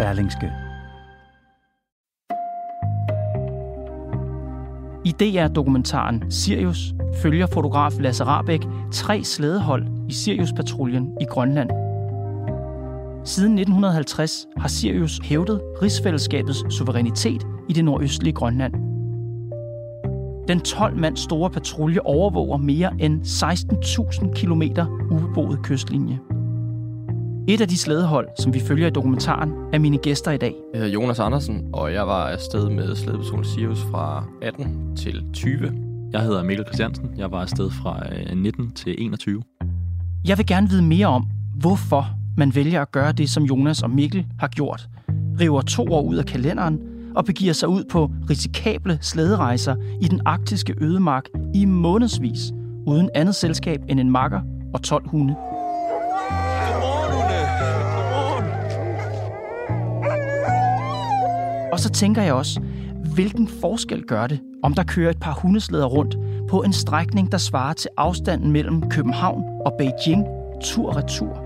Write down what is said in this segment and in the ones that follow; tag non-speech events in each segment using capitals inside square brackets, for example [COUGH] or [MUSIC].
Berlingske. I DR-dokumentaren Sirius følger fotograf Lasse Rabeck tre slædehold i Sirius-patruljen i Grønland. Siden 1950 har Sirius hævdet rigsfællesskabets suverænitet i det nordøstlige Grønland. Den 12 mand store patrulje overvåger mere end 16.000 km ubeboet kystlinje. Et af de slædehold, som vi følger i dokumentaren, er mine gæster i dag. Jeg hedder Jonas Andersen, og jeg var afsted med slædepatruljen Sirius fra 18 til 20. Jeg hedder Mikkel Christiansen. Jeg var afsted fra 19 øh, til 21. Jeg vil gerne vide mere om, hvorfor man vælger at gøre det, som Jonas og Mikkel har gjort. River to år ud af kalenderen og begiver sig ud på risikable slæderejser i den arktiske ødemark i månedsvis, uden andet selskab end en makker og 12 hunde. Og så tænker jeg også, hvilken forskel gør det, om der kører et par hundeslæder rundt på en strækning, der svarer til afstanden mellem København og Beijing tur-retur?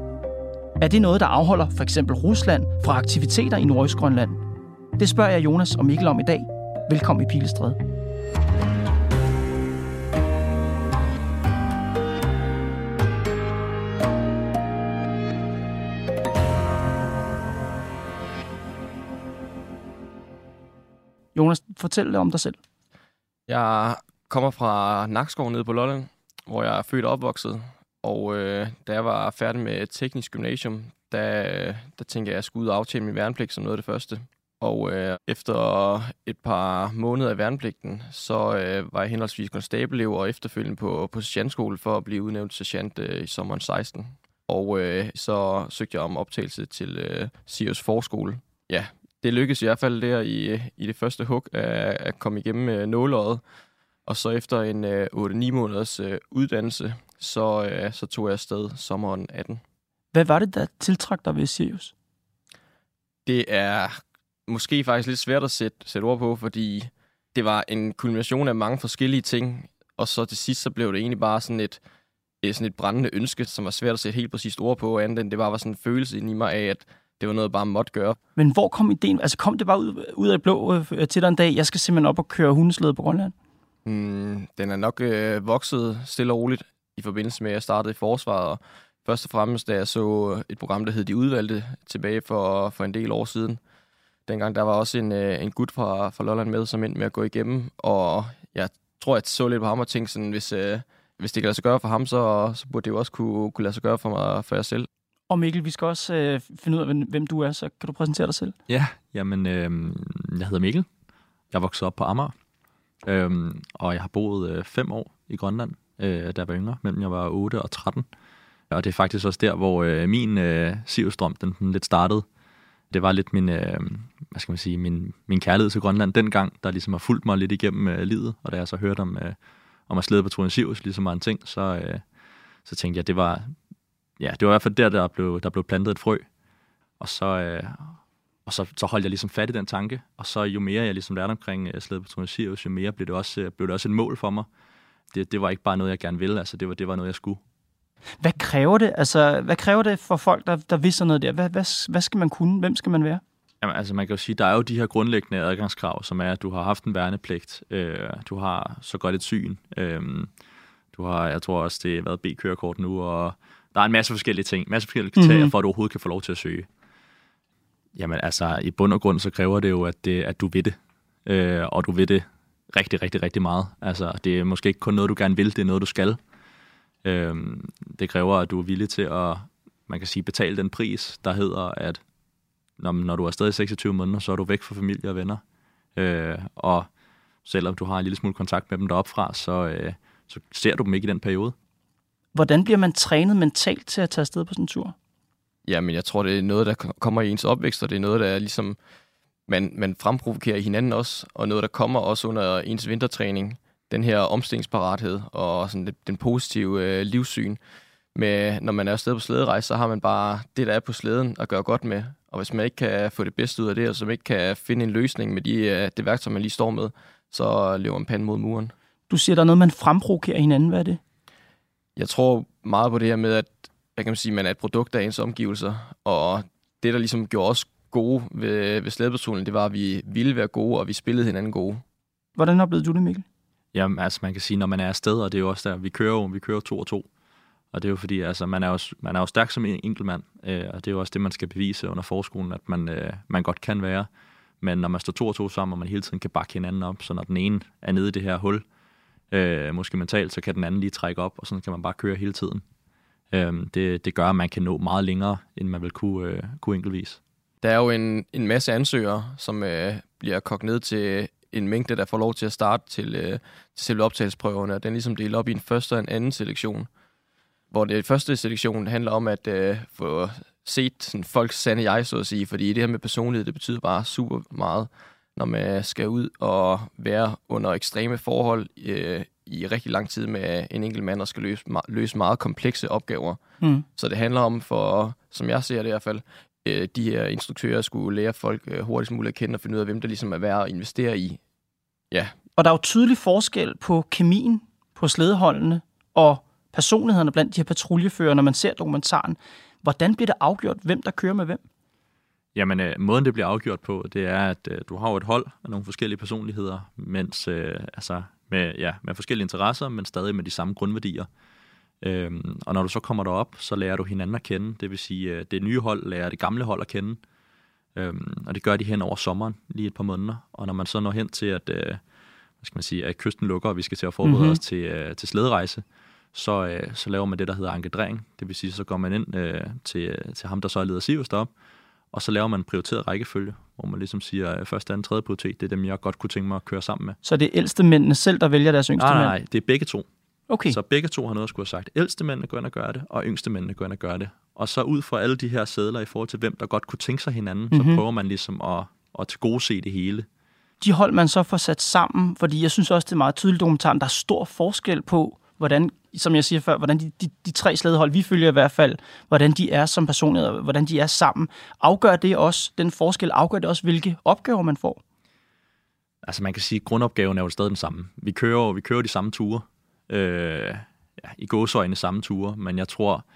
Er det noget, der afholder for eksempel Rusland fra aktiviteter i Nordøstgrønland? Det spørger jeg Jonas og Mikkel om i dag. Velkommen i Pilestræde. Fortæl om dig selv. Jeg kommer fra Nakskov nede på Lolland, hvor jeg er født og opvokset. Og øh, da jeg var færdig med teknisk gymnasium, der, der tænkte jeg, at jeg skulle ud og aftjene min værnepligt som noget af det første. Og øh, efter et par måneder af værnepligten, så øh, var jeg henholdsvis konstabelev og efterfølgende på, på sergeantskole for at blive udnævnt sergeant øh, i sommeren 16. Og øh, så søgte jeg om optagelse til øh, Sirius Forskole. Ja, det lykkedes i hvert fald der i, i det første hug at, at komme igennem øh, nåløjet. Og så efter en øh, 8-9 måneders øh, uddannelse, så, øh, så tog jeg afsted sommeren 18. Hvad var det, der tiltrak dig ved Sirius? Det er måske faktisk lidt svært at sætte, sætte ord på, fordi det var en kulmination af mange forskellige ting, og så til sidst så blev det egentlig bare sådan et, et, sådan et brændende ønske, som var svært at sætte helt præcist ord på, andet end det var, var sådan en følelse i mig af, at det var noget, jeg bare måtte gøre. Men hvor kom ideen? Altså kom det bare ud, ud af blå øh, til dig en dag, jeg skal simpelthen op og køre hundeslæde på Grønland? Mm, den er nok øh, vokset stille og roligt i forbindelse med, at jeg startede i forsvaret. Og først og fremmest, da jeg så et program, der hed De Udvalgte, tilbage for, for en del år siden. Dengang der var også en, øh, en gut fra, fra Lolland med, som endte med at gå igennem. Og jeg tror, jeg så lidt på ham og tænkte sådan, hvis, øh, hvis det kan lade sig gøre for ham, så, så burde det jo også kunne, kunne lade sig gøre for mig for jer selv. Og Mikkel, vi skal også øh, finde ud af, hvem du er, så kan du præsentere dig selv? Ja, jamen, øh, jeg hedder Mikkel. Jeg er vokset op på Amager, øh, og jeg har boet øh, fem år i Grønland, øh, da jeg var yngre, mellem jeg var 8 og 13. Og det er faktisk også der, hvor øh, min øh, Sirius-drøm, den, den lidt startede. Det var lidt min, øh, hvad skal man sige, min, min kærlighed til Grønland dengang, der ligesom har fulgt mig lidt igennem øh, livet. Og da jeg så hørte om, øh, om at slæde på Troen Sirius, ligesom var en ting, så, øh, så tænkte jeg, det var, ja, det var i hvert fald der, der blev, der blev plantet et frø. Og så, øh, og så, så holdt jeg ligesom fat i den tanke, og så jo mere jeg ligesom lærte omkring uh, slæde på Sirius, jo mere blev det, også, uh, blev det også et mål for mig. Det, det var ikke bare noget, jeg gerne ville, altså det var, det var noget, jeg skulle. Hvad kræver det? Altså, hvad kræver det for folk, der, der vidste noget der? Hvad, hvad, hvad skal man kunne? Hvem skal man være? Jamen, altså man kan jo sige, der er jo de her grundlæggende adgangskrav, som er, at du har haft en værnepligt, øh, du har så godt et syn, øh, du har, jeg tror også, det har været B-kørekort nu, og der er en masse forskellige ting, en masse forskellige kriterier, mm-hmm. for at du overhovedet kan få lov til at søge. Jamen altså, i bund og grund, så kræver det jo, at, det, at du ved det, øh, og du ved det rigtig, rigtig, rigtig meget. Altså, det er måske ikke kun noget, du gerne vil, det er noget, du skal. Øh, det kræver, at du er villig til at, man kan sige, betale den pris, der hedder, at når, når du er stadig 26 måneder, så er du væk fra familie og venner. Øh, og selvom du har en lille smule kontakt med dem deroppe fra, så, øh, så ser du dem ikke i den periode. Hvordan bliver man trænet mentalt til at tage afsted på sådan en tur? Jamen, jeg tror, det er noget, der kommer i ens opvækst, og det er noget, der er ligesom, man, man fremprovokerer hinanden også, og noget, der kommer også under ens vintertræning. Den her omstillingsparathed og sådan den positive øh, livssyn. Med, når man er afsted på slæderejse, så har man bare det, der er på slæden at gøre godt med. Og hvis man ikke kan få det bedste ud af det, og som ikke kan finde en løsning med de, øh, det værktøj, man lige står med, så løber man panden mod muren. Du siger, der er noget, man fremprovokerer hinanden. Hvad er det? Jeg tror meget på det her med, at jeg kan sige, man er et produkt af ens omgivelser, og det, der ligesom gjorde os gode ved, ved slædepatruljen, det var, at vi ville være gode, og vi spillede hinanden gode. Hvordan oplevede du det, Mikkel? Jamen, altså man kan sige, når man er afsted, og det er jo også der, vi kører jo, vi kører to og to. Og det er jo fordi, altså, man er jo, man er jo stærk som en enkeltmand, øh, og det er jo også det, man skal bevise under forskolen, at man, øh, man godt kan være. Men når man står to og to sammen, og man hele tiden kan bakke hinanden op, så når den ene er nede i det her hul, øh, måske mentalt, så kan den anden lige trække op, og sådan kan man bare køre hele tiden. Øh, det, det gør, at man kan nå meget længere, end man vil kunne, øh, kunne enkeltvis. Der er jo en, en masse ansøgere, som øh, bliver kogt ned til en mængde, der får lov til at starte til, øh, til selve optagelsesprøverne, og den er ligesom delt op i en første og en anden selektion. Hvor det første selektion handler om at øh, få set sådan, folks sande jeg, så at sige, fordi det her med personlighed, det betyder bare super meget, når man skal ud og være under ekstreme forhold øh, i rigtig lang tid med en enkelt mand, og skal løse, løse meget komplekse opgaver. Mm. Så det handler om, for, som jeg ser det i hvert fald, øh, de her instruktører skulle lære folk øh, hurtigst muligt at kende og finde ud af, hvem der ligesom er værd at investere i. Ja. Og der er jo tydelig forskel på kemien på slædeholdene og personlighederne blandt de her patruljefører, når man ser dokumentaren. Hvordan bliver det afgjort, hvem der kører med hvem? Jamen, øh, måden det bliver afgjort på, det er, at øh, du har et hold af nogle forskellige personligheder, mens, øh, altså, med, ja, med forskellige interesser, men stadig med de samme grundværdier. Øhm, og når du så kommer derop, så lærer du hinanden at kende. Det vil sige, øh, det nye hold lærer det gamle hold at kende. Øhm, og det gør de hen over sommeren, lige et par måneder. Og når man så når hen til, at, øh, hvad skal man sige, at kysten lukker, og vi skal til at forberede mm-hmm. os til, øh, til slæderejse, så, øh, så laver man det, der hedder engagering. Det vil sige, så går man ind øh, til, til ham, der så er leder Sivus op, og så laver man en prioriteret rækkefølge, hvor man ligesom siger, at første, anden, tredje prioritet, det er dem, jeg godt kunne tænke mig at køre sammen med. Så det er ældste mændene selv, der vælger deres yngste nej, mænd? Nej, det er begge to. Okay. Så begge to har noget at skulle have sagt. Ældste mændene går ind og gør det, og yngste mændene går ind og gør det. Og så ud fra alle de her sædler i forhold til, hvem der godt kunne tænke sig hinanden, mm-hmm. så mhm. prøver man ligesom at, at tilgodese det hele. De hold, man så får sat sammen, fordi jeg synes også, det er meget tydeligt dokumentaren, der er stor forskel på, hvordan, som jeg siger før, hvordan de, de, de tre slædehold, vi følger i hvert fald, hvordan de er som personer, hvordan de er sammen. Afgør det også, den forskel afgør det også, hvilke opgaver man får? Altså man kan sige, at grundopgaven er jo stadig den samme. Vi kører, vi kører de samme ture. Øh, ja, I gåsøjne samme ture, men jeg tror,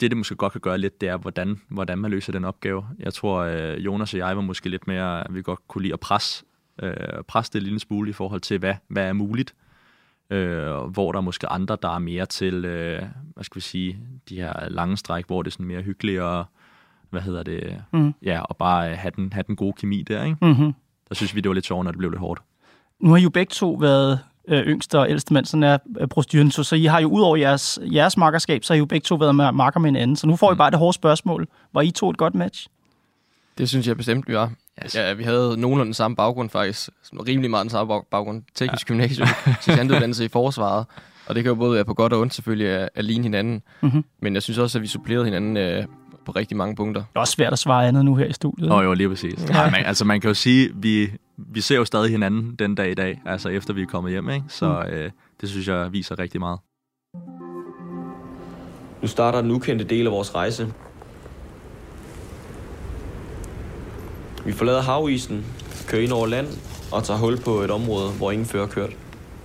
det, det måske godt kan gøre lidt, det er, hvordan, hvordan man løser den opgave. Jeg tror, øh, Jonas og jeg var måske lidt mere, vi godt kunne lide at presse, øh, presse det lille smule i forhold til, hvad, hvad er muligt øh, hvor der er måske andre, der er mere til, øh, hvad skal vi sige, de her lange stræk, hvor det er sådan mere hyggeligt og, hvad hedder det, mm. ja, og bare have den, have den gode kemi der, ikke? Mm-hmm. Der synes vi, det var lidt sjovt, når det blev lidt hårdt. Nu har I jo begge to været øh, yngste og ældste mand, sådan er øh, proceduren, så, så I har jo ud over jeres, jeres markerskab, så har I jo begge to været med marker med hinanden, så nu får mm. I bare det hårde spørgsmål. Var I to et godt match? Det synes jeg bestemt, vi var. Yes. Ja, vi havde nogenlunde den samme baggrund faktisk. Rimelig meget den samme baggrund. Teknisk ja. gymnasium, [LAUGHS] sergeantuddannelse i forsvaret. Og det kan jo både være på godt og ondt selvfølgelig at, at ligne hinanden. Mm-hmm. Men jeg synes også, at vi supplerede hinanden øh, på rigtig mange punkter. Det er også svært at svare andet nu her i studiet. Nå jo, lige præcis. Ja. Ja, man, altså man kan jo sige, vi, vi ser jo stadig hinanden den dag i dag, altså efter vi er kommet hjem, ikke? Så mm. øh, det synes jeg viser rigtig meget. Nu starter den ukendte del af vores rejse. Vi forlader havisen, kører ind over land og tager hul på et område, hvor ingen fører kørt.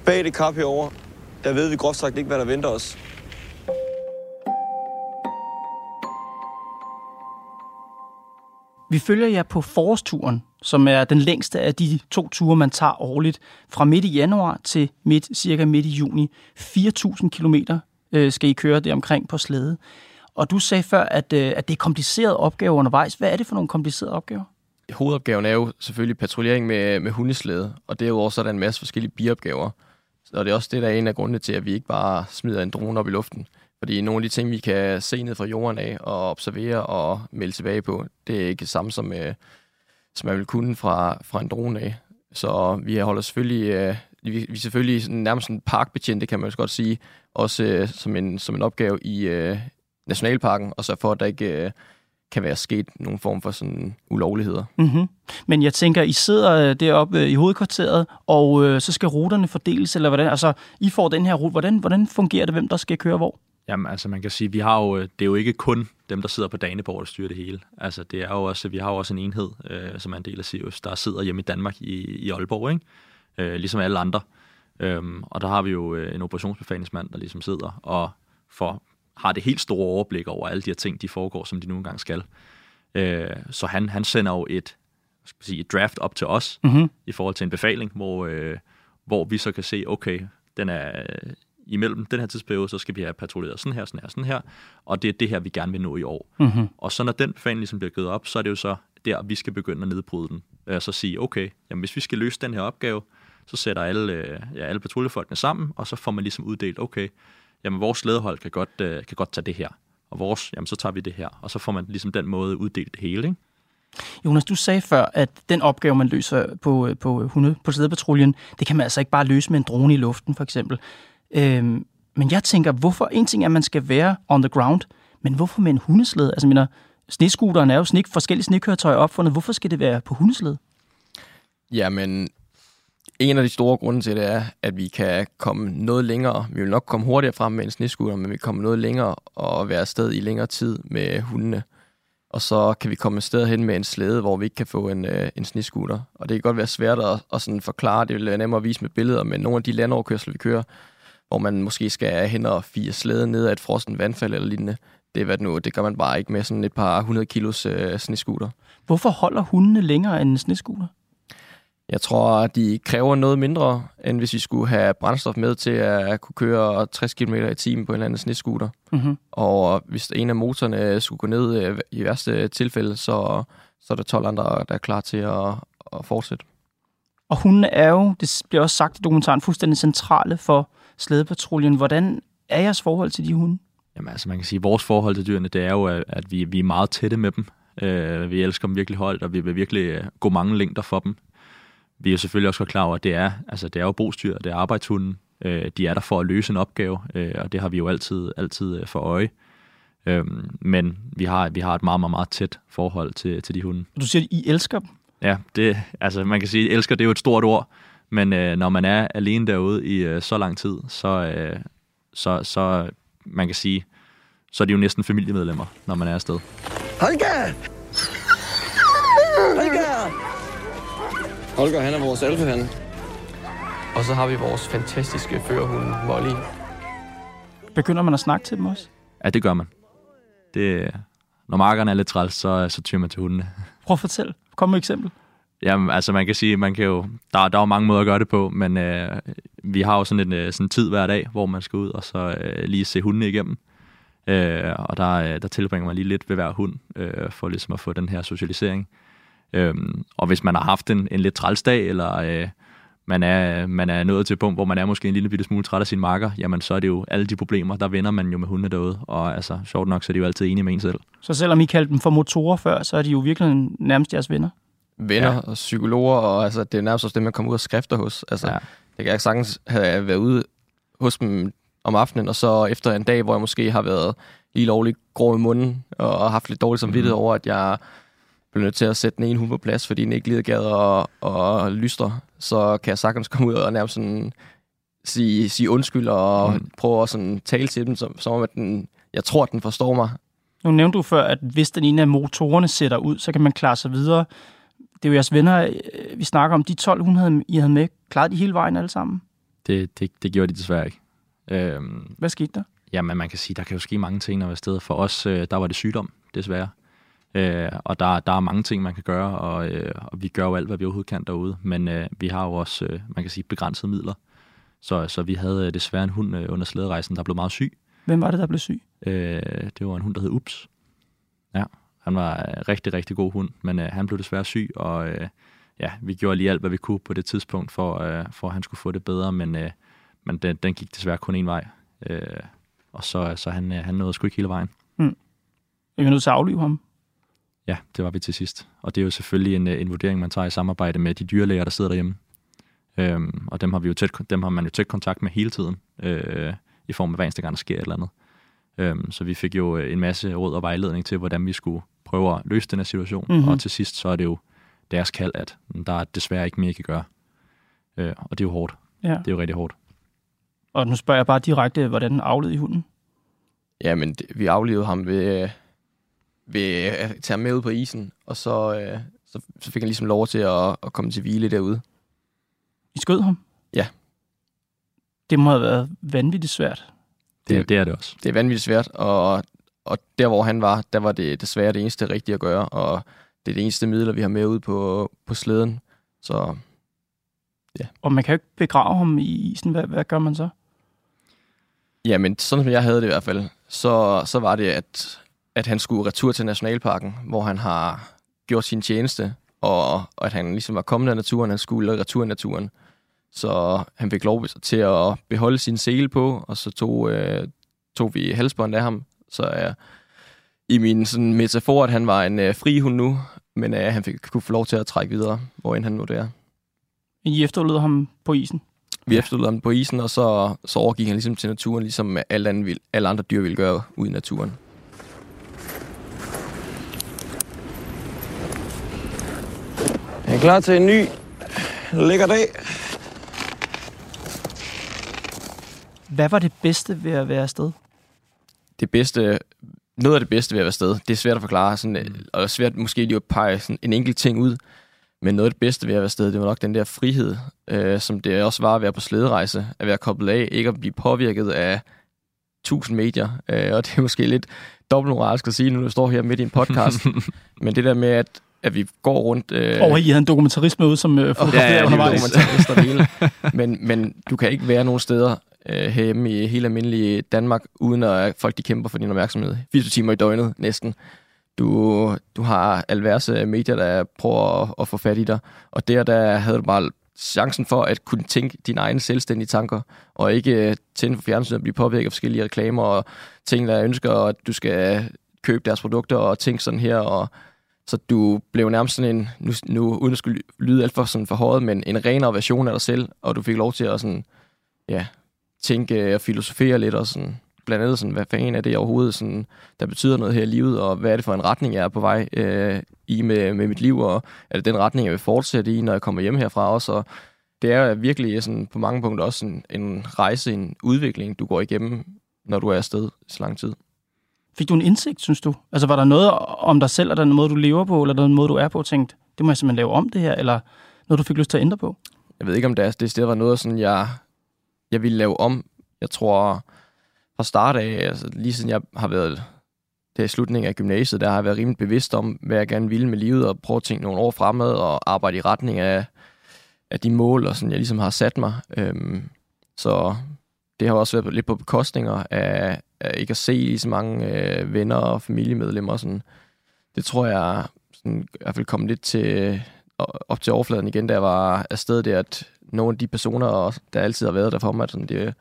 Bag det kap herover, der ved vi groft sagt ikke, hvad der venter os. Vi følger jer på forårsturen, som er den længste af de to ture, man tager årligt. Fra midt i januar til midt, cirka midt i juni. 4.000 kilometer øh, skal I køre det omkring på slæde. Og du sagde før, at, øh, at det er komplicerede opgaver undervejs. Hvad er det for nogle komplicerede opgaver? Hovedopgaven er jo selvfølgelig patruljering med, med hundeslæde, og derudover så er der en masse forskellige biopgaver. Og det er også det, der er en af grundene til, at vi ikke bare smider en drone op i luften. Fordi nogle af de ting, vi kan se ned fra jorden af og observere og melde tilbage på, det er ikke det samme, som, øh, som man vil kunne fra, fra en drone af. Så vi holder selvfølgelig, øh, vi, vi selvfølgelig sådan, nærmest en parkbetjente, kan man også godt sige, også øh, som, en, som en opgave i, øh, nationalparken, og så for, at der ikke øh, kan være sket nogen form for sådan ulovligheder. Mm-hmm. Men jeg tænker, I sidder øh, deroppe øh, i hovedkvarteret, og øh, så skal ruterne fordeles, eller hvordan? Altså, I får den her rute. Hvordan, hvordan fungerer det, hvem der skal køre hvor? Jamen, altså man kan sige, vi har jo, det er jo ikke kun dem, der sidder på Daneborg, der styrer det hele. Altså det er jo også, vi har jo også en enhed, øh, som er en del af Sirius, der sidder hjemme i Danmark i, i Aalborg, ikke? Øh, ligesom alle andre. Øhm, og der har vi jo øh, en operationsbefalingsmand, der ligesom sidder og for, har det helt store overblik over alle de her ting, de foregår, som de nu engang skal. Øh, så han, han sender jo et, skal sige, et draft op til os mm-hmm. i forhold til en befaling, hvor, øh, hvor vi så kan se, okay, den er imellem den her tidsperiode, så skal vi have patruljeret sådan her, sådan her, sådan her, og det er det her, vi gerne vil nå i år. Mm-hmm. Og så når den befaling ligesom bliver givet op, så er det jo så der, vi skal begynde at nedbryde den. Øh, så sige, okay, jamen hvis vi skal løse den her opgave, så sætter alle, øh, ja, alle patruljefolkene sammen, og så får man ligesom uddelt, okay, jamen vores slædehold kan godt, øh, kan godt tage det her, og vores, jamen så tager vi det her, og så får man ligesom den måde uddelt det hele, ikke? Jonas, du sagde før, at den opgave, man løser på, på, hunde, på slædepatruljen, det kan man altså ikke bare løse med en drone i luften, for eksempel. Øhm, men jeg tænker, hvorfor, en ting er, at man skal være on the ground, men hvorfor med en hundesled? Altså, mener, snescooteren er jo sne, forskellige snekøretøjer opfundet. Hvorfor skal det være på hundesled? Jamen, en af de store grunde til det er, at vi kan komme noget længere. Vi vil nok komme hurtigere frem med en snescooter, men vi kommer noget længere og være afsted i længere tid med hundene. Og så kan vi komme afsted hen med en slæde, hvor vi ikke kan få en, øh, en snescooter. Og det kan godt være svært at, at sådan forklare. Det vil være nemmere at vise med billeder, men nogle af de landoverkørsler, vi kører, hvor man måske skal hen og fire slæde ned af et frosten vandfald eller lignende. Det, er hvad nu, det gør man bare ikke med sådan et par 100 kilos øh, snescooter. Hvorfor holder hundene længere end en snescooter? Jeg tror, at de kræver noget mindre, end hvis vi skulle have brændstof med til at kunne køre 60 km i timen på en eller anden snescooter. Mm-hmm. Og hvis en af motorerne skulle gå ned øh, i værste tilfælde, så, så er der 12 andre, der er klar til at, at fortsætte. Og hundene er jo, det bliver også sagt i dokumentaren, fuldstændig centrale for slædepatruljen. Hvordan er jeres forhold til de hunde? Jamen altså, man kan sige, at vores forhold til dyrene, det er jo, at vi, vi er meget tætte med dem. Uh, vi elsker dem virkelig højt, og vi vil virkelig øh, gå mange længder for dem. Vi er selvfølgelig også klar over, at det er, altså, det er jo bostyr, det er arbejdshunden. Uh, de er der for at løse en opgave, uh, og det har vi jo altid, altid for øje. Uh, men vi har, vi har et meget, meget, meget tæt forhold til, til de hunde. Du siger, at I elsker dem? Ja, det, altså man kan sige, elsker det er jo et stort ord, men øh, når man er alene derude i øh, så lang tid, så, øh, så, så man kan sige, så er de jo næsten familiemedlemmer, når man er afsted. Holger! Holger! Holger, han er vores alfahand. Og så har vi vores fantastiske førerhund, Molly. Begynder man at snakke til dem også? Ja, det gør man. Det, når markerne er lidt træls, så, så tyrer man til hundene. Prøv at fortælle. Kom med et eksempel. Jamen, altså man kan sige, man kan jo, der, der er jo mange måder at gøre det på, men øh, vi har jo sådan en øh, sådan tid hver dag, hvor man skal ud og så øh, lige se hundene igennem. Øh, og der, øh, der tilbringer man lige lidt ved hver hund, øh, for ligesom at få den her socialisering. Øh, og hvis man har haft en, en lidt træls dag, eller øh, man, er, man er nået til et punkt, hvor man er måske en lille bitte smule træt af sine marker, jamen så er det jo alle de problemer, der vender man jo med hundene derude. Og altså, sjovt nok, så er de jo altid enige med en selv. Så selvom I kaldte dem for motorer før, så er de jo virkelig nærmest jeres venner? venner ja. og psykologer, og altså, det er nærmest også dem, man kommer ud og skrifter hos. Altså, ja. Det kan jeg sagtens have været ude hos dem om aftenen, og så efter en dag, hvor jeg måske har været lige lovligt grå i munden, og haft lidt dårligt samvittighed mm. over, at jeg blev nødt til at sætte den ene hund på plads, fordi den ikke lige gad og, og lystre, så kan jeg sagtens komme ud og nærmest sådan sige, sige undskyld og mm. prøve at sådan tale til dem, som, som om at den, jeg tror, at den forstår mig. Nu nævnte du før, at hvis den ene af motorerne sætter ud, så kan man klare sig videre det er jo jeres venner, øh, vi snakker om. De 1200, I havde med, klarede de hele vejen alle sammen? Det, det, det gjorde de desværre ikke. Øhm, Hvad skete der? Jamen, man kan sige, der kan jo ske mange ting, når vi er stedet. For os, øh, der var det sygdom, desværre. Øh, og der, der er mange ting, man kan gøre, og, øh, og vi gør jo alt, hvad vi overhovedet kan derude. Men øh, vi har jo også, øh, man kan sige, begrænsede midler. Så, så vi havde øh, desværre en hund øh, under slæderejsen, der blev meget syg. Hvem var det, der blev syg? Øh, det var en hund, der hed Ups. Ja, han var en rigtig, rigtig god hund, men øh, han blev desværre syg, og øh, ja, vi gjorde lige alt, hvad vi kunne på det tidspunkt, for, øh, for at han skulle få det bedre, men, øh, men den, den gik desværre kun en vej. Øh, og så, så han, øh, han nåede sgu ikke hele vejen. Mm. Er vi nødt til at aflive ham? Ja, det var vi til sidst. Og det er jo selvfølgelig en, øh, en vurdering, man tager i samarbejde med de dyrlæger, der sidder derhjemme. Øhm, og dem har, vi jo tæt, dem har man jo tæt kontakt med hele tiden, øh, i form af hver eneste gang, der sker et eller andet. Øhm, så vi fik jo øh, en masse råd og vejledning til, hvordan vi skulle prøve at løse den her situation. Mhm. Mm-hmm. Og til sidst, så er det jo deres kald, at der er desværre ikke mere, jeg kan gøre. Øh, og det er jo hårdt. Ja. Det er jo rigtig hårdt. Og nu spørger jeg bare direkte, hvordan afled i hunden? Ja, men det, vi aflevede ham ved, øh, ved at tage ham med ud på isen, og så, øh, så, så fik han ligesom lov til at, at komme til hvile derude. I skød ham? Ja. Det må have været vanvittigt svært. Det, Det- det er det også. Det er vanvittigt svært, og, og der hvor han var, der var det desværre det eneste rigtige at gøre, og det er det eneste midler, vi har med ud på, på slæden. Så Og man kan jo ikke begrave ham i isen. Hvad, hvad gør man så? Ja, men sådan som jeg havde det i hvert fald, så, så var det, at, at han skulle retur til Nationalparken, hvor han har gjort sin tjeneste, og, og at han ligesom var kommet af naturen, han skulle retur i naturen. Så han fik lov til at beholde sin sele på, og så tog, øh, tog vi halsbånd af ham. Så er i min sådan, metafor, at han var en øh, fri hund nu, men øh, han fik, kunne få lov til at trække videre, hvor end han nu der. I efterlod ham på isen. Vi efterlod ham på isen, og så, så overgik han ligesom til naturen, ligesom alle andre, alle andre dyr ville gøre ude i naturen. Jeg er klar til en ny lækker dag. Hvad var det bedste ved at være afsted? det bedste, noget af det bedste ved at være afsted, det er svært at forklare, sådan, mm. og svært måske lige at pege sådan en enkelt ting ud, men noget af det bedste ved at være afsted, det var nok den der frihed, øh, som det også var at være på slæderejse, at være koblet af, ikke at blive påvirket af tusind medier, øh, og det er måske lidt dobbeltmoralsk at sige, nu du står her midt i en podcast, [LAUGHS] men det der med, at, at vi går rundt... Øh, Øh. Og I havde en dokumentarisme med ud, som øh, fotograferer ja, ja, undervejs. hele. [LAUGHS] Men, men du kan ikke være nogen steder øh, herhjemme i helt almindelige Danmark, uden at folk de kæmper for din opmærksomhed. 24 timer i døgnet næsten. Du, du har alverse medier, der prøver at, at få fat i dig. Og der, der havde du bare chancen for at kunne tænke dine egne selvstændige tanker, og ikke øh, tænde for fjernsynet og blive påvirket af forskellige reklamer og ting, der ønsker, at du skal købe deres produkter og tænke sådan her, og så du blev nærmest sådan en, nu, nu uden at skulle lyde alt for, sådan for hårdt, men en renere version af dig selv, og du fik lov til at sådan, ja, tænke og filosofere lidt, og sådan, blandt andet sådan, hvad fanden er det overhovedet, sådan, der betyder noget her i livet, og hvad er det for en retning, jeg er på vej øh, i med, med mit liv, og er det den retning, jeg vil fortsætte i, når jeg kommer hjem herfra også, og det er virkelig sådan, på mange punkter også en, en rejse, en udvikling, du går igennem, når du er afsted så lang tid. Fik du en indsigt, synes du? Altså var der noget om dig selv, eller den måde, du lever på, eller den måde, du er på, tænkt, det må jeg simpelthen lave om det her, eller noget, du fik lyst til at ændre på? Jeg ved ikke, om det, er, det, det var noget, sådan, jeg, jeg ville lave om. Jeg tror, fra start af, altså, lige siden jeg har været det er i slutningen af gymnasiet, der har jeg været rimelig bevidst om, hvad jeg gerne ville med livet, og prøve at tænke nogle år fremad, og arbejde i retning af, af de mål, og sådan, jeg ligesom har sat mig. Øhm, så det har også været lidt på bekostninger af ikke at se lige så mange øh, venner og familiemedlemmer. Sådan. Det tror jeg sådan, i hvert fald kom lidt til, op til overfladen igen, da jeg var afsted der, at nogle af de personer, der altid har været der for mig, sådan, det,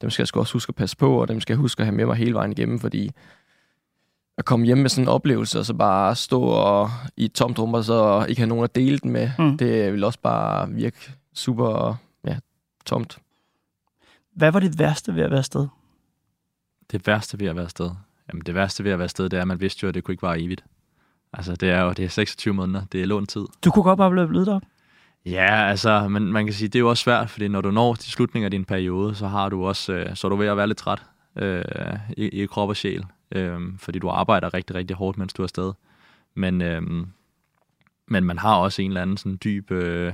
dem skal jeg sgu også huske at passe på, og dem skal jeg huske at have med mig hele vejen igennem, fordi at komme hjem med sådan en oplevelse, og så bare stå og, i et tomt rum, og så ikke have nogen at dele den med, mm. det vil også bare virke super ja, tomt. Hvad var det værste ved at være afsted? Det værste ved at være afsted? Jamen, det værste ved at være afsted, det er, at man vidste jo, at det kunne ikke vare evigt. Altså, det er jo det er 26 måneder. Det er lånt tid. Du kunne godt bare blive blevet op. Ja, altså, men man kan sige, det er jo også svært, fordi når du når til slutningen af din periode, så har du også, øh, så er du ved at være lidt træt øh, i, i krop og sjæl, øh, fordi du arbejder rigtig, rigtig hårdt, mens du er afsted. Men, øh, men man har også en eller anden sådan dyb, øh,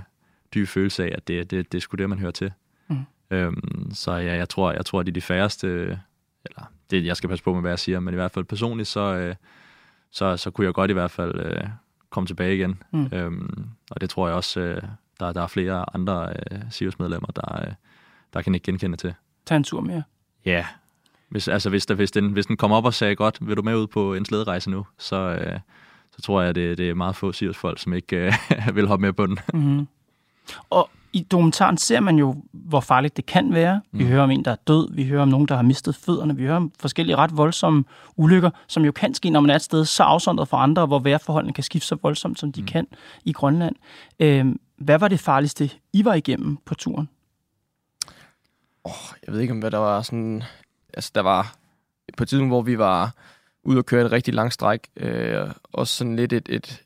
dyb følelse af, at det, det, det er sgu det, man hører til. Mm. Øh, så ja, jeg tror, jeg tror, at det er de færreste, eller det, jeg skal passe på med, hvad jeg siger, men i hvert fald personligt, så, øh, så, så kunne jeg godt i hvert fald øh, komme tilbage igen. Mm. Øhm, og det tror jeg også, øh, der, der er flere andre øh, Sirius-medlemmer, der, øh, der kan ikke genkende til. Tag en tur mere. Ja, yeah. hvis, altså, hvis, der, hvis, den, hvis den kom op og sagde, godt, vil du med ud på en slæderejse nu, så, øh, så tror jeg, det, det er meget få Sirius-folk, som ikke øh, [LAUGHS] vil hoppe med på den. Mm-hmm. Og i dokumentaren ser man jo, hvor farligt det kan være. Vi Mm. hører om en, der er død. Vi hører om nogen, der har mistet fødderne. Vi hører om forskellige ret voldsomme ulykker, som jo kan ske, når man er et sted så afsondret fra andre, hvor vejrforholdene kan skifte så voldsomt, som de Mm. kan i Grønland. Øhm, hvad var det farligste, I var igennem på turen? Jeg ved ikke, om hvad der var sådan... Altså, der var på et tidspunkt, hvor vi var ude og køre et rigtig langt stræk. Øh, også sådan lidt et, et,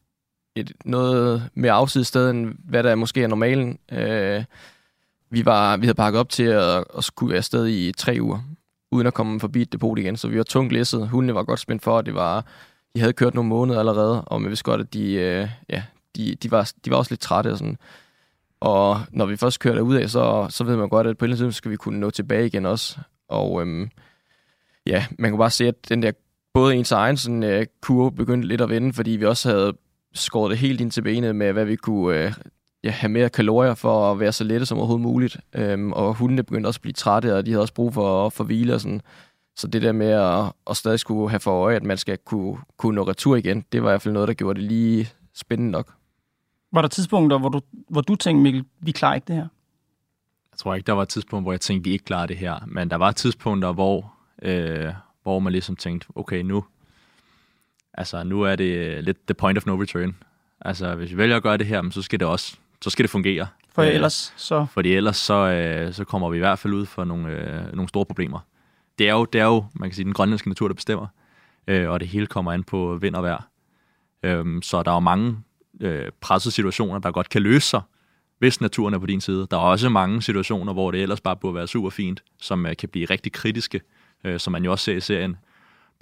et noget mere afsides sted, end hvad der måske er normalen. Øh, vi, var, vi havde pakket op til at, at skulle være afsted i tre uger, uden at komme forbi et depot igen. Så vi var tungt læsset. Hundene var godt spændt for, at det var, de havde kørt nogle måneder allerede, og man vidste godt, at de, øh, ja, de, de, var, de var også lidt trætte og sådan. Og når vi først kører ud af, så, så ved man godt, at på et eller andet tidspunkt skal vi kunne nå tilbage igen også. Og øhm, ja, man kunne bare se, at den der, både ens egen sådan, øh, kurve begyndte lidt at vende, fordi vi også havde skåret det helt ind til benet med, hvad vi kunne øh, ja, have mere kalorier for at være så lette som overhovedet muligt. Øhm, og hundene begyndte også at blive trætte, og de havde også brug for, for hvile og sådan. Så det der med at, at stadig skulle have for øje, at man skal kunne, kunne nå retur igen, det var i hvert fald noget, der gjorde det lige spændende nok. Var der tidspunkter, hvor du, hvor du tænkte, Mikkel, vi klarer ikke det her? Jeg tror ikke, der var et tidspunkt, hvor jeg tænkte, vi ikke klarer det her. Men der var tidspunkter, hvor, øh, hvor man ligesom tænkte, okay, nu, altså, nu er det lidt the point of no return. Altså, hvis vi vælger at gøre det her, så skal det også så skal det fungere. For øh, ellers så... Fordi ellers så, øh, så kommer vi i hvert fald ud for nogle, øh, nogle store problemer. Det er, jo, det er jo, man kan sige, den grønlandske natur, der bestemmer. Øh, og det hele kommer an på vind og vejr. Øh, så der er jo mange øh, pressede situationer, der godt kan løse sig, hvis naturen er på din side. Der er også mange situationer, hvor det ellers bare burde være super fint, som øh, kan blive rigtig kritiske, øh, som man jo også ser i serien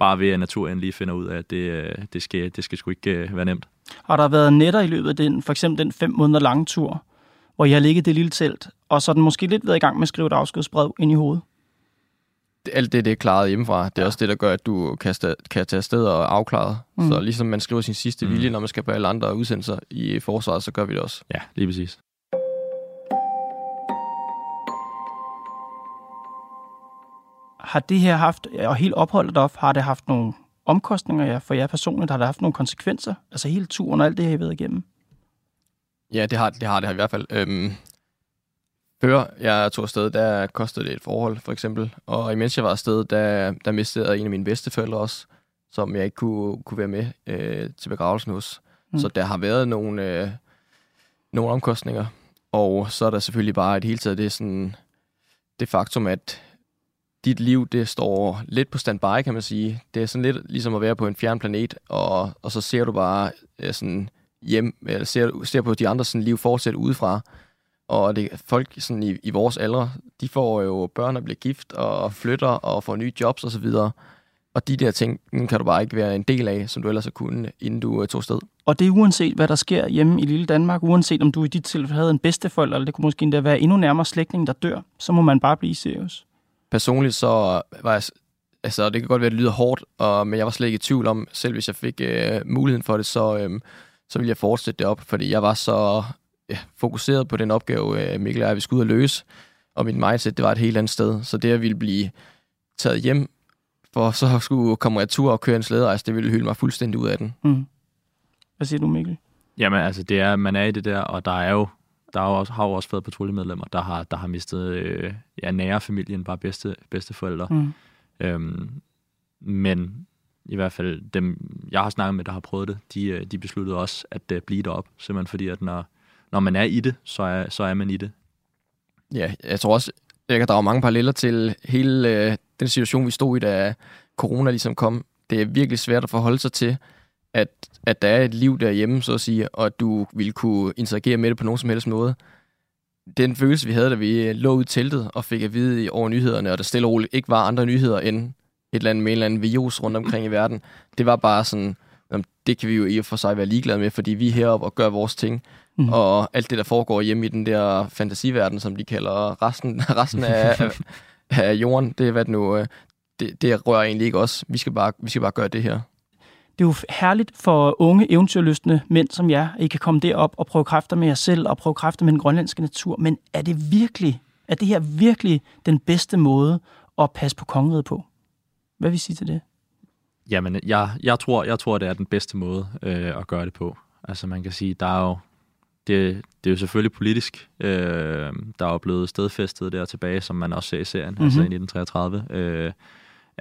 bare ved, at naturen lige finder ud af, at det, øh, det, skal, det skal sgu ikke øh, være nemt. Har der været netter i løbet af den, for eksempel den fem måneder lange tur, hvor I har ligget det lille telt, og så er den måske lidt været i gang med at skrive et afskedsbrev ind i hovedet? Alt det, det er klaret hjemmefra. Det er ja. også det, der gør, at du kan, sta- kan tage afsted og afklare. Mm. Så ligesom man skriver sin sidste mm. vilje, når man skal på alle andre udsendelser i forsvaret, så gør vi det også. Ja, lige præcis. Har det her haft, og helt opholdet op, har det haft nogle omkostninger for jer personligt? Har det haft nogle konsekvenser? Altså hele turen og alt det her, I ved igennem? Ja, det har det, har det i hvert fald. Øhm, før jeg tog afsted, der kostede det et forhold, for eksempel. Og imens jeg var afsted, der, der mistede jeg en af mine bedsteforældre også, som jeg ikke kunne, kunne være med øh, til begravelsen hos. Mm. Så der har været nogle, øh, nogle omkostninger. Og så er der selvfølgelig bare et hele taget det, sådan, det faktum, at dit liv, det står lidt på standby, kan man sige. Det er sådan lidt ligesom at være på en fjern planet, og, og så ser du bare øh, sådan hjem, eller ser, ser på de andre sådan liv fortsætte udefra. Og det, folk sådan i, i vores alder, de får jo børn og bliver gift, og flytter, og får nye jobs osv. Og, og de der ting kan du bare ikke være en del af, som du ellers har kunnet, inden du øh, tog sted. Og det er uanset, hvad der sker hjemme i lille Danmark, uanset om du i dit tilfælde havde en bedsteforælder, eller det kunne måske endda være endnu nærmere slægtning, der dør, så må man bare blive seriøs personligt så var jeg, altså det kan godt være, at det lyder hårdt, og, men jeg var slet ikke i tvivl om, selv hvis jeg fik øh, muligheden for det, så, øh, så ville jeg fortsætte det op, fordi jeg var så ja, fokuseret på den opgave, øh, Mikkel og jeg, vi skulle ud og løse, og mit mindset, det var et helt andet sted. Så det at ville blive taget hjem, for så skulle komme retur og køre en slæderejse, det ville hylde mig fuldstændig ud af den. Mm. Hvad siger du, Mikkel? Jamen, altså, det er, man er i det der, og der er jo der er jo også, har jo også været patruljemedlemmer, der har, der har mistet øh, ja, nære familien, bare bedste, bedste forældre. Mm. Øhm, men i hvert fald dem, jeg har snakket med, der har prøvet det, de, øh, de besluttede også at uh, blive derop, simpelthen fordi, at når, når man er i det, så er, så er man i det. Ja, jeg tror også, jeg kan drage mange paralleller til hele øh, den situation, vi stod i, da corona ligesom kom. Det er virkelig svært at forholde sig til, at, at der er et liv derhjemme, så at sige, og at du ville kunne interagere med det på nogen som helst måde. Den følelse, vi havde, da vi lå ud i teltet og fik at vide over nyhederne, og der stille og roligt ikke var andre nyheder end et eller andet med en eller anden virus rundt omkring i verden, det var bare sådan, det kan vi jo i og for sig være ligeglade med, fordi vi er heroppe og gør vores ting. Mm. Og alt det, der foregår hjemme i den der fantasiverden, som de kalder resten, [LAUGHS] resten af, af, af jorden, det er hvad det nu, øh, det, det rører egentlig ikke os. Vi skal bare, vi skal bare gøre det her det er jo herligt for unge, eventyrlystende mænd som jer, at I kan komme derop og prøve kræfter med jer selv og prøve kræfter med den grønlandske natur. Men er det virkelig, er det her virkelig den bedste måde at passe på kongeriget på? Hvad vil I sige til det? Jamen, jeg, jeg, tror, jeg tror, det er den bedste måde øh, at gøre det på. Altså, man kan sige, der er jo, det, det er jo selvfølgelig politisk. Øh, der er jo blevet stedfæstet der tilbage, som man også ser i serien, mm-hmm. altså i 1933. Øh,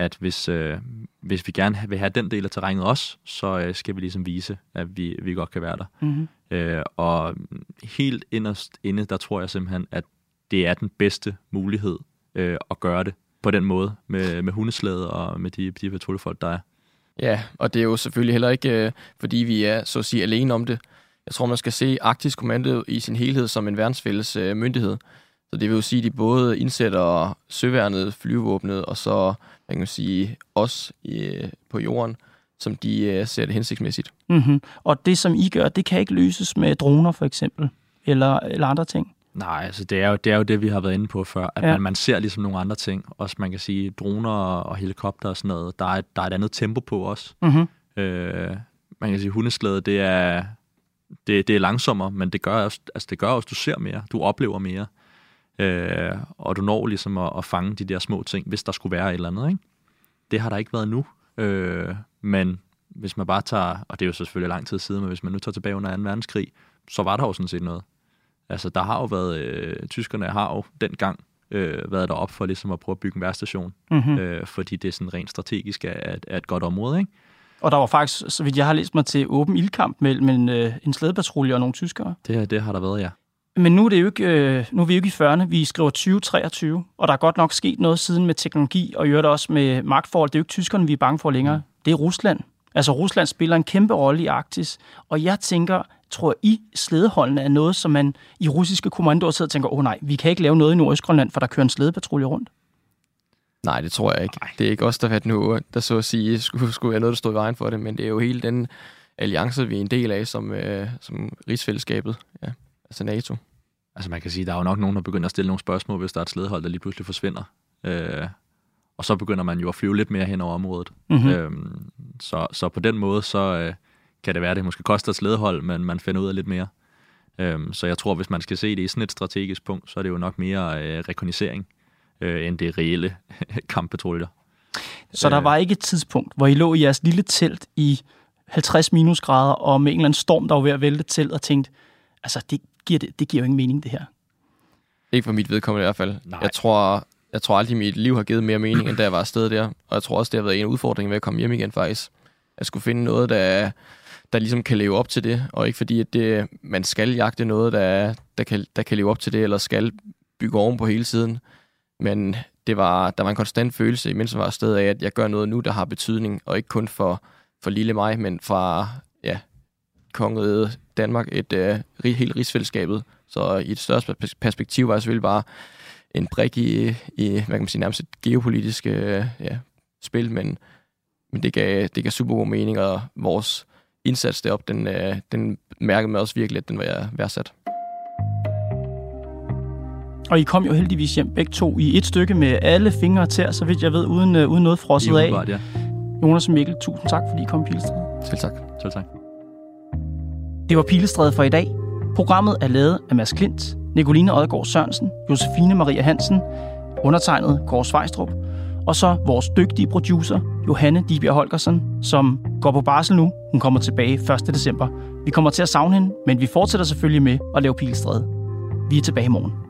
at hvis, øh, hvis vi gerne vil have den del af terrænet også, så øh, skal vi ligesom vise, at vi, vi godt kan være der. Mm-hmm. Øh, og helt inderst inde, der tror jeg simpelthen, at det er den bedste mulighed øh, at gøre det. på den måde med, med hundeslæde og med de, de patruljefolk, der er. Ja, og det er jo selvfølgelig heller ikke, øh, fordi vi er så at sige alene om det. Jeg tror, man skal se Arktisk Kommando i sin helhed som en verdensfælles øh, myndighed. Så det vil jo sige, at de både indsætter søværnet, flyvåbnet, og så, man kan sige, os i, på jorden, som de øh, ser det hensigtsmæssigt. Mm-hmm. Og det, som I gør, det kan ikke løses med droner, for eksempel, eller, eller andre ting? Nej, altså det er, jo, det er jo det, vi har været inde på før, at ja. man, man ser ligesom nogle andre ting. Også man kan sige, droner og helikopter og sådan noget, der er, et, der er et andet tempo på os. Mm-hmm. Øh, man kan sige, hundeslæde, det er, det, det er langsommere, men det gør også, altså det gør også, du ser mere, du oplever mere. Øh, og du når ligesom at, at fange de der små ting, hvis der skulle være et eller andet. Ikke? Det har der ikke været nu. Øh, men hvis man bare tager, og det er jo selvfølgelig lang tid siden, men hvis man nu tager tilbage under 2. verdenskrig, så var der jo sådan set noget. Altså, der har jo været, øh, tyskerne har jo dengang øh, været derop for ligesom at prøve at bygge en værstation, mm-hmm. øh, fordi det er sådan rent strategisk er, er et godt område, ikke? Og der var faktisk, så vidt jeg har læst mig til, åben ildkamp mellem en, øh, en slædepatrulje og nogle tyskere. Det, det har der været, ja. Men nu er, det jo ikke, øh, nu er vi jo ikke i 40'erne, vi skriver 2023, og der er godt nok sket noget siden med teknologi, og i øvrigt også med magtforhold. Det er jo ikke tyskerne, vi er bange for længere. Mm. Det er Rusland. Altså Rusland spiller en kæmpe rolle i Arktis, og jeg tænker, tror I, slædeholdene er noget, som man i russiske kommandoer sidder og tænker, åh oh, nej, vi kan ikke lave noget i Nordøstgrønland, for der kører en slædepatrulje rundt? Nej, det tror jeg ikke. Nej. Det er ikke os, der, har nu, der så at sige skulle, skulle være noget, der stod i vejen for det, men det er jo hele den alliance, vi er en del af som, øh, som rigsfællesskabet, ja, altså NATO. Altså man kan sige, der er jo nok nogen, der begynder at stille nogle spørgsmål, hvis der er et slædehold, der lige pludselig forsvinder. Øh, og så begynder man jo at flyve lidt mere hen over området. Mm-hmm. Øhm, så, så på den måde, så øh, kan det være, at det måske koster et slædehold, men man finder ud af lidt mere. Øhm, så jeg tror, hvis man skal se det i sådan et strategisk punkt, så er det jo nok mere øh, rekognisering, øh, end det reelle [LAUGHS] kamppatruljer. Så der var ikke et tidspunkt, hvor I lå i jeres lille telt i 50 minusgrader, og med en eller anden storm, der var ved at vælte telt, og tænkte, altså det giver, det, det giver jo ingen mening, det her. Ikke for mit vedkommende i hvert fald. Nej. Jeg tror, jeg tror aldrig, mit liv har givet mere mening, end da jeg var afsted der. Og jeg tror også, det har været en udfordring ved at komme hjem igen faktisk. Jeg skulle finde noget, der, der ligesom kan leve op til det, og ikke fordi, at det, man skal jagte noget, der, der, kan, der kan leve op til det, eller skal bygge oven på hele tiden. Men det var, der var en konstant følelse, imens jeg var afsted af, at jeg gør noget nu, der har betydning, og ikke kun for, for lille mig, men fra ja, kongeriget Danmark, et uh, helt rigsfællesskabet. Så i et større perspektiv var jeg selvfølgelig bare en brik i, i hvad kan man sige, nærmest et geopolitisk uh, ja, spil, men, men det, gav, det gav super god mening, og vores indsats deroppe, den, uh, den mærkede mig også virkelig, at den var værdsat. Og I kom jo heldigvis hjem begge to i et stykke med alle fingre til, så vidt jeg ved, uden, uh, uden noget frosset af. Ja. Jonas og Mikkel, tusind tak, fordi I kom Pilestræde. Selv tak. Selv tak. Det var Pilestræde for i dag. Programmet er lavet af Mads Klint, Nicoline Odgaard Sørensen, Josefine Maria Hansen, undertegnet Kåre Svejstrup, og så vores dygtige producer, Johanne Dibjerg Holgersen, som går på barsel nu. Hun kommer tilbage 1. december. Vi kommer til at savne hende, men vi fortsætter selvfølgelig med at lave Pilestræde. Vi er tilbage i morgen.